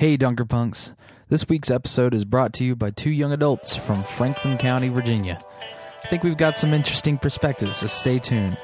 Hey, Dunker Punks. This week's episode is brought to you by two young adults from Franklin County, Virginia. I think we've got some interesting perspectives, so stay tuned.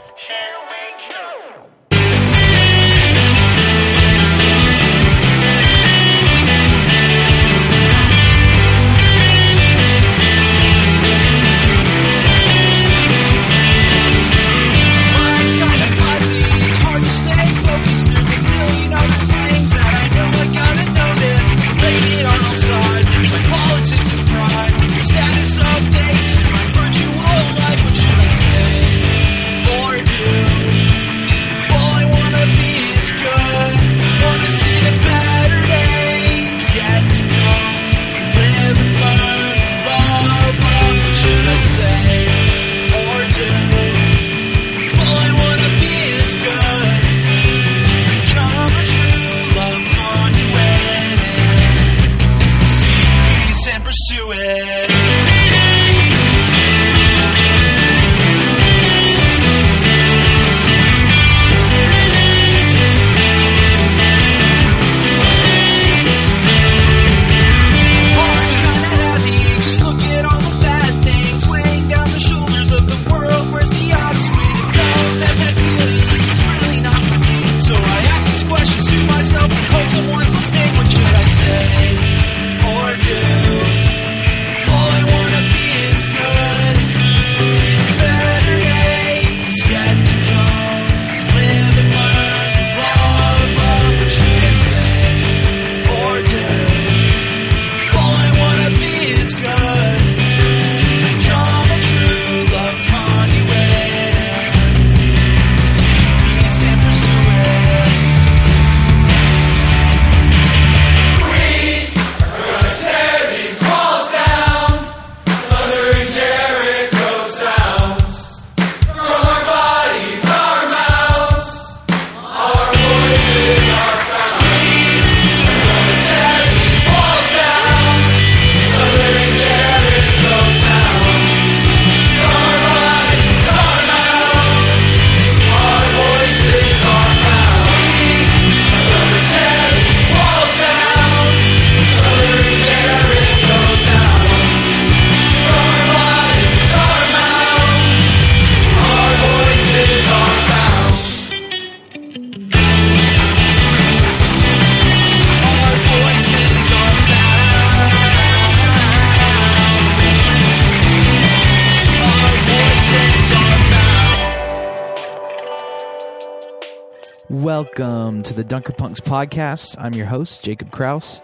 Welcome to the Dunkerpunks podcast. I'm your host, Jacob Crouse.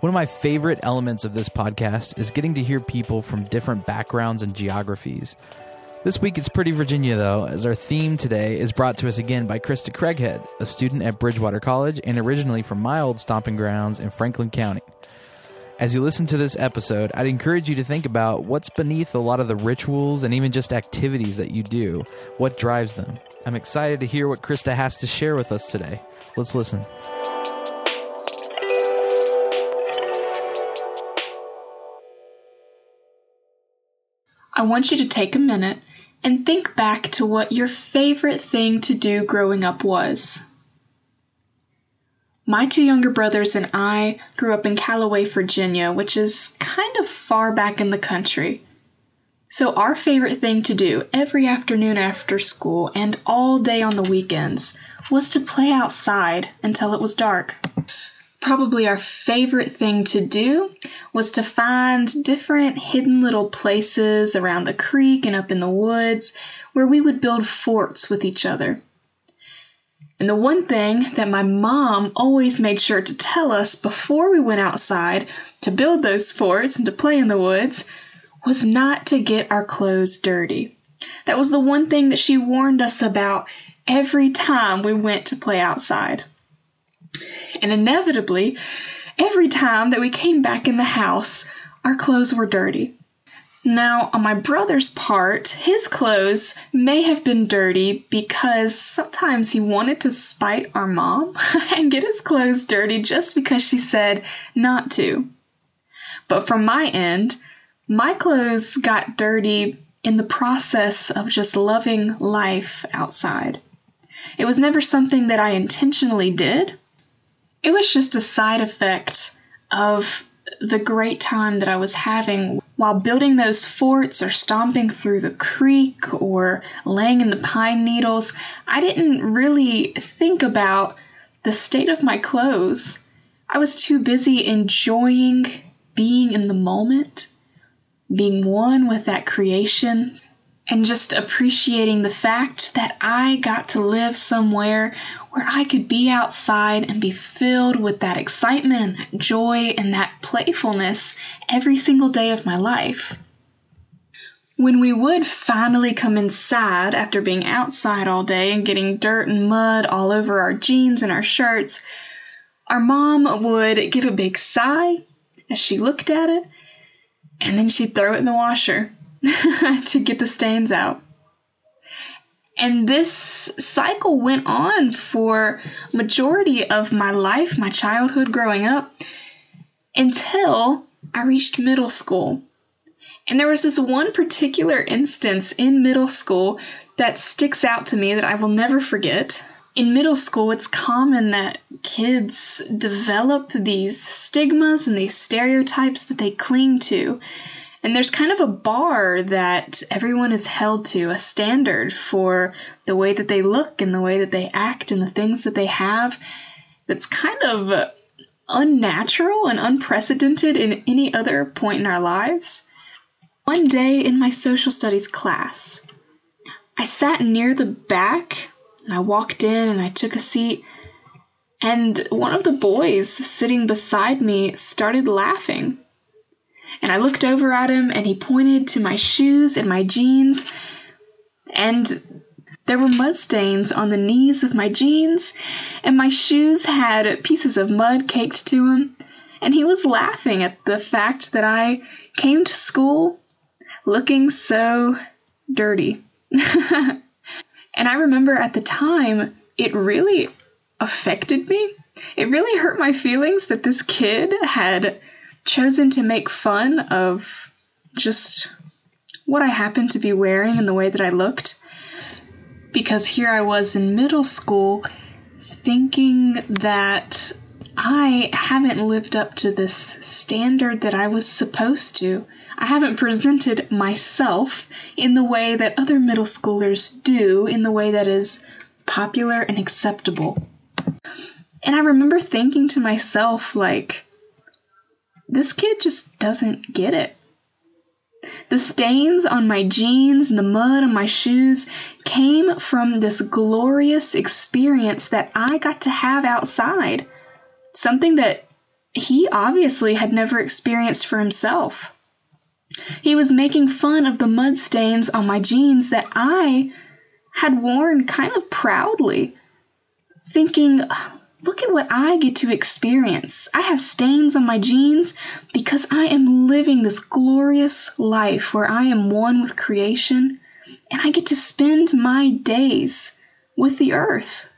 One of my favorite elements of this podcast is getting to hear people from different backgrounds and geographies. This week it's Pretty Virginia, though, as our theme today is brought to us again by Krista Craighead, a student at Bridgewater College and originally from my old stomping grounds in Franklin County. As you listen to this episode, I'd encourage you to think about what's beneath a lot of the rituals and even just activities that you do, what drives them. I'm excited to hear what Krista has to share with us today. Let's listen. I want you to take a minute and think back to what your favorite thing to do growing up was. My two younger brothers and I grew up in Callaway, Virginia, which is kind of far back in the country. So, our favorite thing to do every afternoon after school and all day on the weekends was to play outside until it was dark. Probably our favorite thing to do was to find different hidden little places around the creek and up in the woods where we would build forts with each other. And the one thing that my mom always made sure to tell us before we went outside to build those forts and to play in the woods was not to get our clothes dirty. That was the one thing that she warned us about every time we went to play outside. And inevitably, every time that we came back in the house, our clothes were dirty. Now, on my brother's part, his clothes may have been dirty because sometimes he wanted to spite our mom and get his clothes dirty just because she said not to. But from my end, my clothes got dirty in the process of just loving life outside. It was never something that I intentionally did. It was just a side effect of the great time that I was having while building those forts or stomping through the creek or laying in the pine needles. I didn't really think about the state of my clothes. I was too busy enjoying being in the moment, being one with that creation, and just appreciating the fact that I got to live somewhere where I could be outside and be filled with that excitement and that joy and that playfulness every single day of my life. When we would finally come inside after being outside all day and getting dirt and mud all over our jeans and our shirts, our mom would give a big sigh as she looked at it, and then she'd throw it in the washer to get the stains out. And this cycle went on for majority of my life, my childhood growing up, until I reached middle school. And there was this one particular instance in middle school that sticks out to me that I will never forget. In middle school, it's common that kids develop these stigmas and these stereotypes that they cling to. And there's kind of a bar that everyone is held to, a standard for the way that they look and the way that they act and the things that they have that's kind of unnatural and unprecedented in any other point in our lives. One day in my social studies class, I sat near the back and I walked in and I took a seat, and one of the boys sitting beside me started laughing. And I looked over at him and he pointed to my shoes and my jeans. And there were mud stains on the knees of my jeans, and my shoes had pieces of mud caked to them. And he was laughing at the fact that I came to school looking so dirty. and I remember at the time, it really affected me. It really hurt my feelings that this kid had chosen to make fun of just what I happened to be wearing and the way that I looked. Because here I was in middle school thinking that I haven't lived up to this standard that I was supposed to. I haven't presented myself in the way that other middle schoolers do, in the way that is popular and acceptable. And I remember thinking to myself, like, this kid just doesn't get it. The stains on my jeans and the mud on my shoes came from this glorious experience that I got to have outside. Something that he obviously had never experienced for himself. He was making fun of the mud stains on my jeans that I had worn kind of proudly, thinking, Look at what I get to experience. I have stains on my jeans because I am living this glorious life where I am one with creation and I get to spend my days with the earth.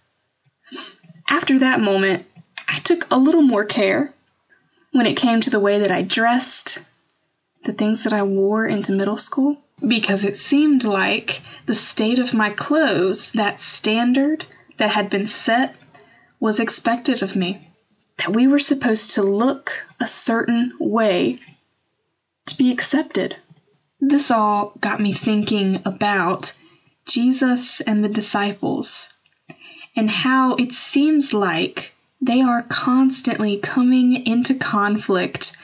After that moment, I took a little more care when it came to the way that I dressed, the things that I wore into middle school, because it seemed like the state of my clothes, that standard that had been set was expected of me. That we were supposed to look a certain way to be accepted. This all got me thinking about Jesus and the disciples and how it seems like they are constantly coming into conflict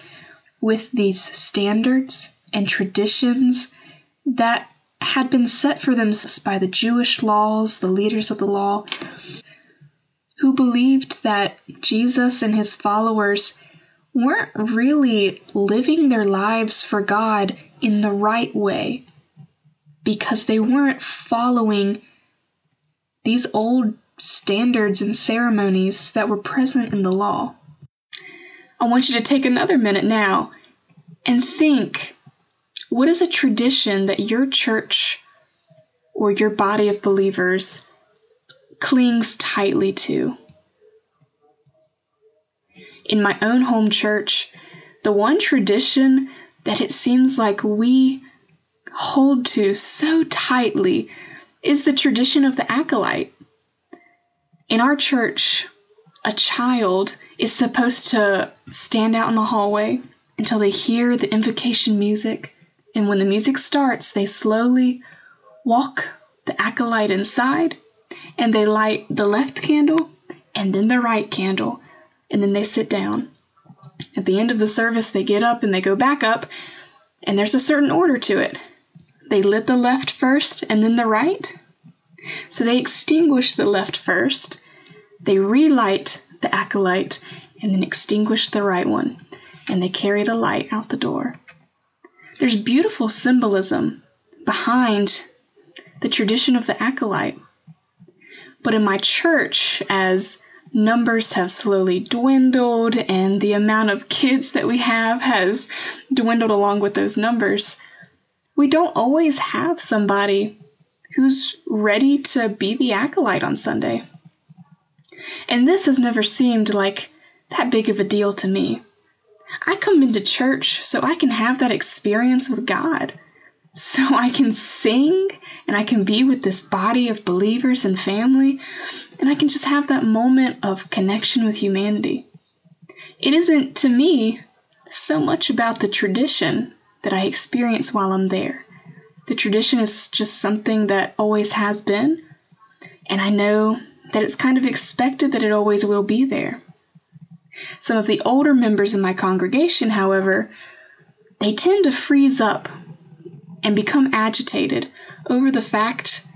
with these standards and traditions that had been set for them by the Jewish laws, the leaders of the law, who believed that Jesus and his followers weren't really living their lives for God in the right way because they weren't following these old standards and ceremonies that were present in the law. I want you to take another minute now and think what is a tradition that your church or your body of believers clings tightly to. In my own home church, the one tradition that it seems like we hold to so tightly is the tradition of the acolyte. In our church, a child is supposed to stand out in the hallway until they hear the invocation music, and when the music starts, they slowly walk the acolyte inside and they light the left candle and then the right candle, and then they sit down. At the end of the service, they get up and they go back up, and there's a certain order to it. They lit the left first and then the right. So they extinguish the left first, they relight the acolyte, and then extinguish the right one, and they carry the light out the door. There's beautiful symbolism behind the tradition of the acolyte. But in my church, as numbers have slowly dwindled and the amount of kids that we have has dwindled along with those numbers, we don't always have somebody who's ready to be the acolyte on Sunday. And this has never seemed like that big of a deal to me. I come into church so I can have that experience with God, so I can sing and I can be with this body of believers and family, and I can just have that moment of connection with humanity. It isn't, to me, so much about the tradition that I experience while I'm there. The tradition is just something that always has been, and I know that it's kind of expected that it always will be there. Some of the older members in my congregation, however, they tend to freeze up and become agitated over the fact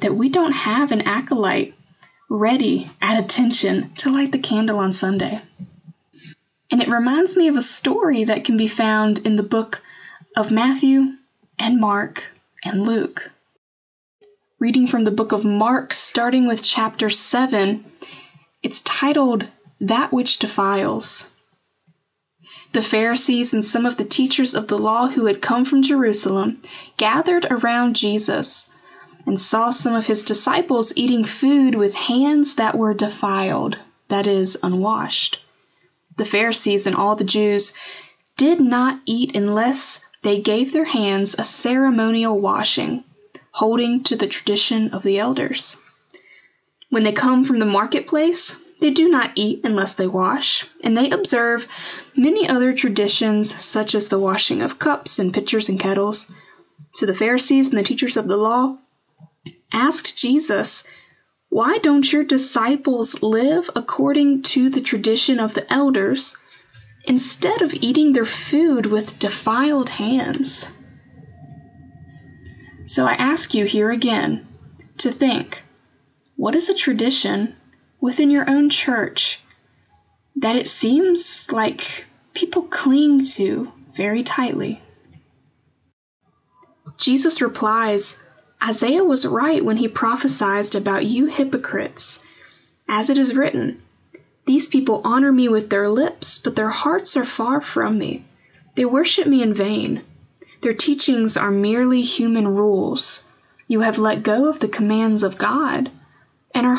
that we don't have an acolyte ready at attention to light the candle on Sunday. And it reminds me of a story that can be found in the book of Matthew and Mark and Luke. Reading from the book of Mark, starting with chapter 7, it's titled That Which Defiles. The Pharisees and some of the teachers of the law who had come from Jerusalem gathered around Jesus and saw some of his disciples eating food with hands that were defiled, that is, unwashed. The Pharisees and all the Jews did not eat unless they gave their hands a ceremonial washing, holding to the tradition of the elders. When they come from the marketplace, they do not eat unless they wash, and they observe many other traditions, such as the washing of cups and pitchers and kettles. So the Pharisees and the teachers of the law asked Jesus, Why don't your disciples live according to the tradition of the elders instead of eating their food with defiled hands? So I ask you here again to think what is a tradition within your own church that it seems like people cling to very tightly. Jesus replies, Isaiah was right when he prophesied about you hypocrites. As it is written, These people honor me with their lips, but their hearts are far from me. They worship me in vain. Their teachings are merely human rules. You have let go of the commands of God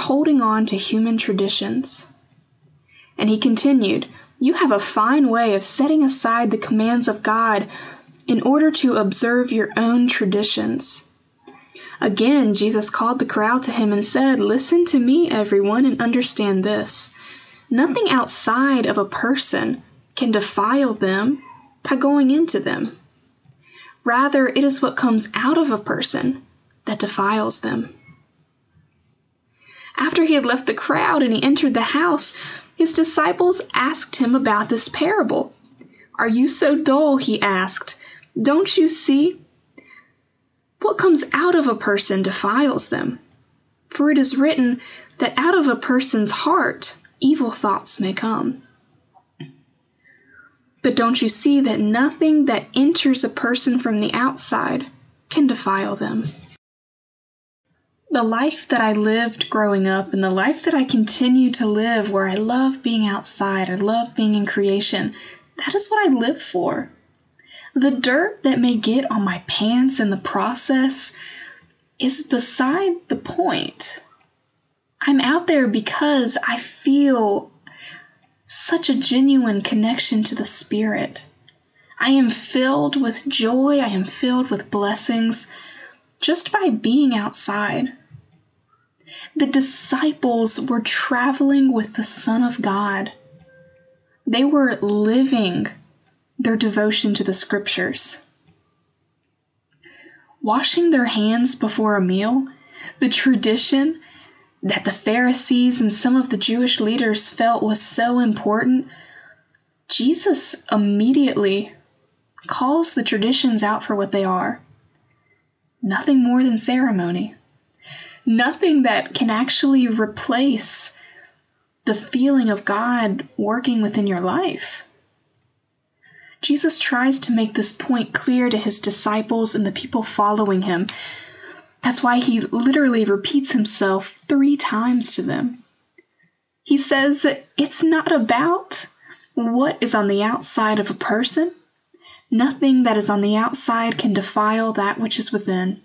holding on to human traditions. And he continued, You have a fine way of setting aside the commands of God in order to observe your own traditions. Again, Jesus called the crowd to him and said, Listen to me, everyone, and understand this. Nothing outside of a person can defile them by going into them. Rather, it is what comes out of a person that defiles them. After he had left the crowd and he entered the house, his disciples asked him about this parable. Are you so dull? he asked. Don't you see? What comes out of a person defiles them. For it is written that out of a person's heart evil thoughts may come. But don't you see that nothing that enters a person from the outside can defile them? The life that I lived growing up and the life that I continue to live, where I love being outside, I love being in creation, that is what I live for. The dirt that may get on my pants in the process is beside the point. I'm out there because I feel such a genuine connection to the Spirit. I am filled with joy, I am filled with blessings just by being outside. The disciples were traveling with the Son of God. They were living their devotion to the scriptures. Washing their hands before a meal, the tradition that the Pharisees and some of the Jewish leaders felt was so important, Jesus immediately calls the traditions out for what they are nothing more than ceremony, nothing that can actually replace the feeling of God working within your life. Jesus tries to make this point clear to his disciples and the people following him. That's why he literally repeats himself three times to them. He says it's not about what is on the outside of a person. Nothing that is on the outside can defile that which is within.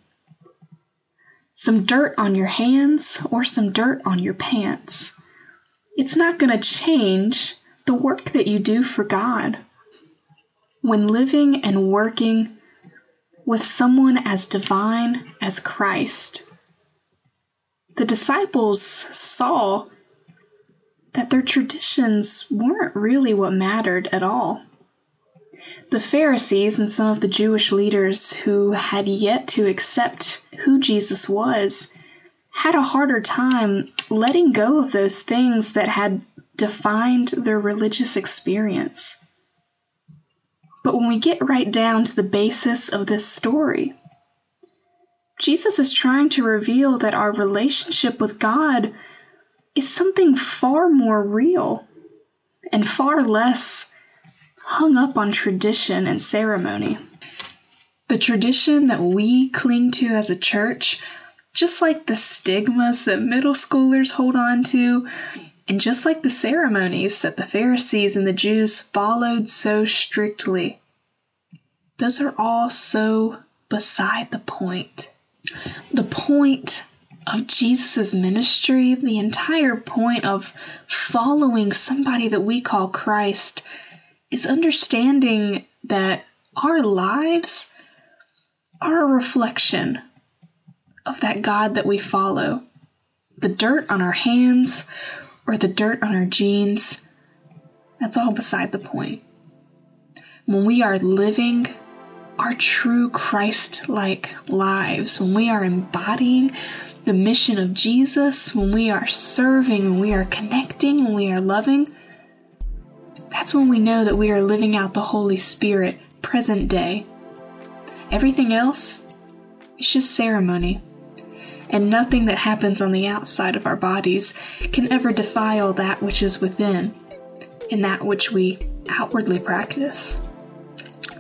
Some dirt on your hands or some dirt on your pants. It's not going to change the work that you do for God. When living and working with someone as divine as Christ, the disciples saw that their traditions weren't really what mattered at all. The Pharisees and some of the Jewish leaders who had yet to accept who Jesus was had a harder time letting go of those things that had defined their religious experience. But when we get right down to the basis of this story, Jesus is trying to reveal that our relationship with God is something far more real and far less hung up on tradition and ceremony. The tradition that we cling to as a church, just like the stigmas that middle schoolers hold on to, and just like the ceremonies that the Pharisees and the Jews followed so strictly, those are all so beside the point. The point of Jesus' ministry, the entire point of following somebody that we call Christ, is understanding that our lives are a reflection of that God that we follow. The dirt on our hands or the dirt on our jeans, that's all beside the point. When we are living our true Christ like lives, when we are embodying the mission of Jesus, when we are serving, when we are connecting, when we are loving, that's when we know that we are living out the Holy Spirit present day. Everything else is just ceremony. And nothing that happens on the outside of our bodies can ever defile that which is within and that which we outwardly practice.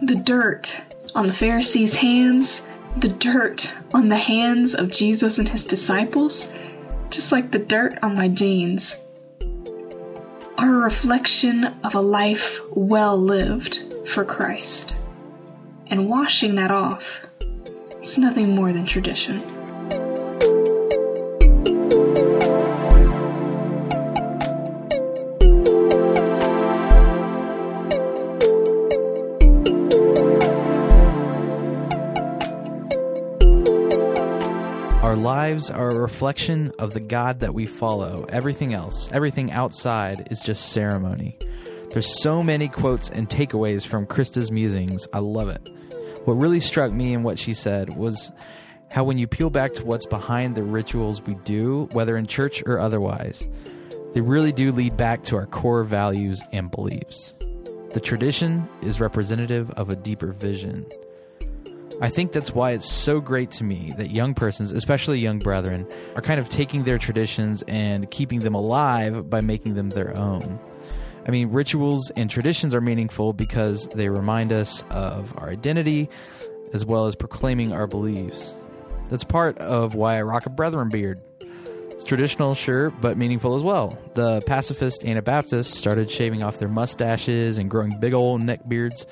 The dirt on the Pharisees' hands, the dirt on the hands of Jesus and his disciples, just like the dirt on my jeans, are a reflection of a life well lived for Christ. And washing that off is nothing more than tradition. Lives are a reflection of the God that we follow. Everything else, everything outside, is just ceremony. There's so many quotes and takeaways from Krista's musings. I love it. What really struck me in what she said was how when you peel back to what's behind the rituals we do, whether in church or otherwise, they really do lead back to our core values and beliefs. The tradition is representative of a deeper vision. I think that's why it's so great to me that young persons, especially young brethren, are kind of taking their traditions and keeping them alive by making them their own. I mean, rituals and traditions are meaningful because they remind us of our identity as well as proclaiming our beliefs. That's part of why I rock a brethren beard. It's traditional, sure, but meaningful as well. The pacifist Anabaptists started shaving off their mustaches and growing big old neck beards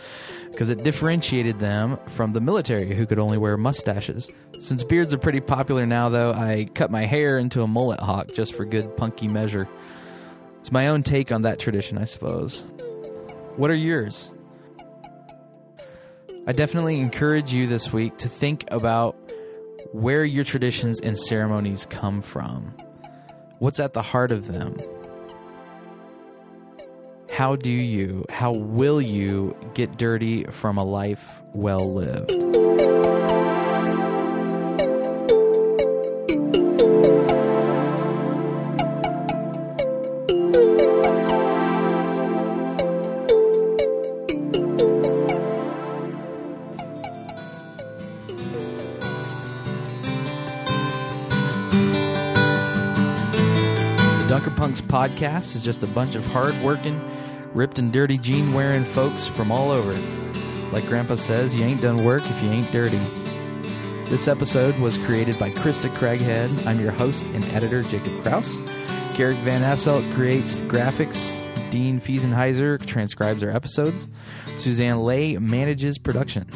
because it differentiated them from the military who could only wear mustaches. Since beards are pretty popular now, though, I cut my hair into a mullet hawk just for good punky measure. It's my own take on that tradition, I suppose. What are yours? I definitely encourage you this week to think about where your traditions and ceremonies come from. What's at the heart of them? How do you, how will you get dirty from a life well lived? Podcast is just a bunch of hard working, ripped and dirty jean wearing folks from all over. Like Grandpa says, you ain't done work if you ain't dirty. This episode was created by Krista Craighead. I'm your host and editor, Jacob Crouse. Garrick Van Asselt creates graphics. Dean Fiesenheiser transcribes our episodes. Suzanne Lay manages production.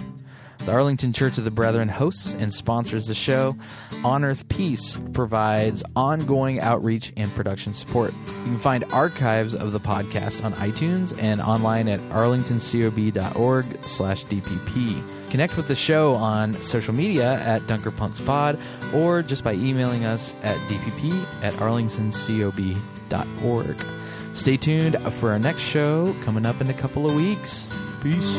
The Arlington Church of the Brethren hosts and sponsors the show. On Earth Peace provides ongoing outreach and production support. You can find archives of the podcast on iTunes and online at arlingtoncob.org slash DPP. Connect with the show on social media at DunkerPunksPod or just by emailing us at dpp at arlingtoncob.org. Stay tuned for our next show coming up in a couple of weeks. Peace.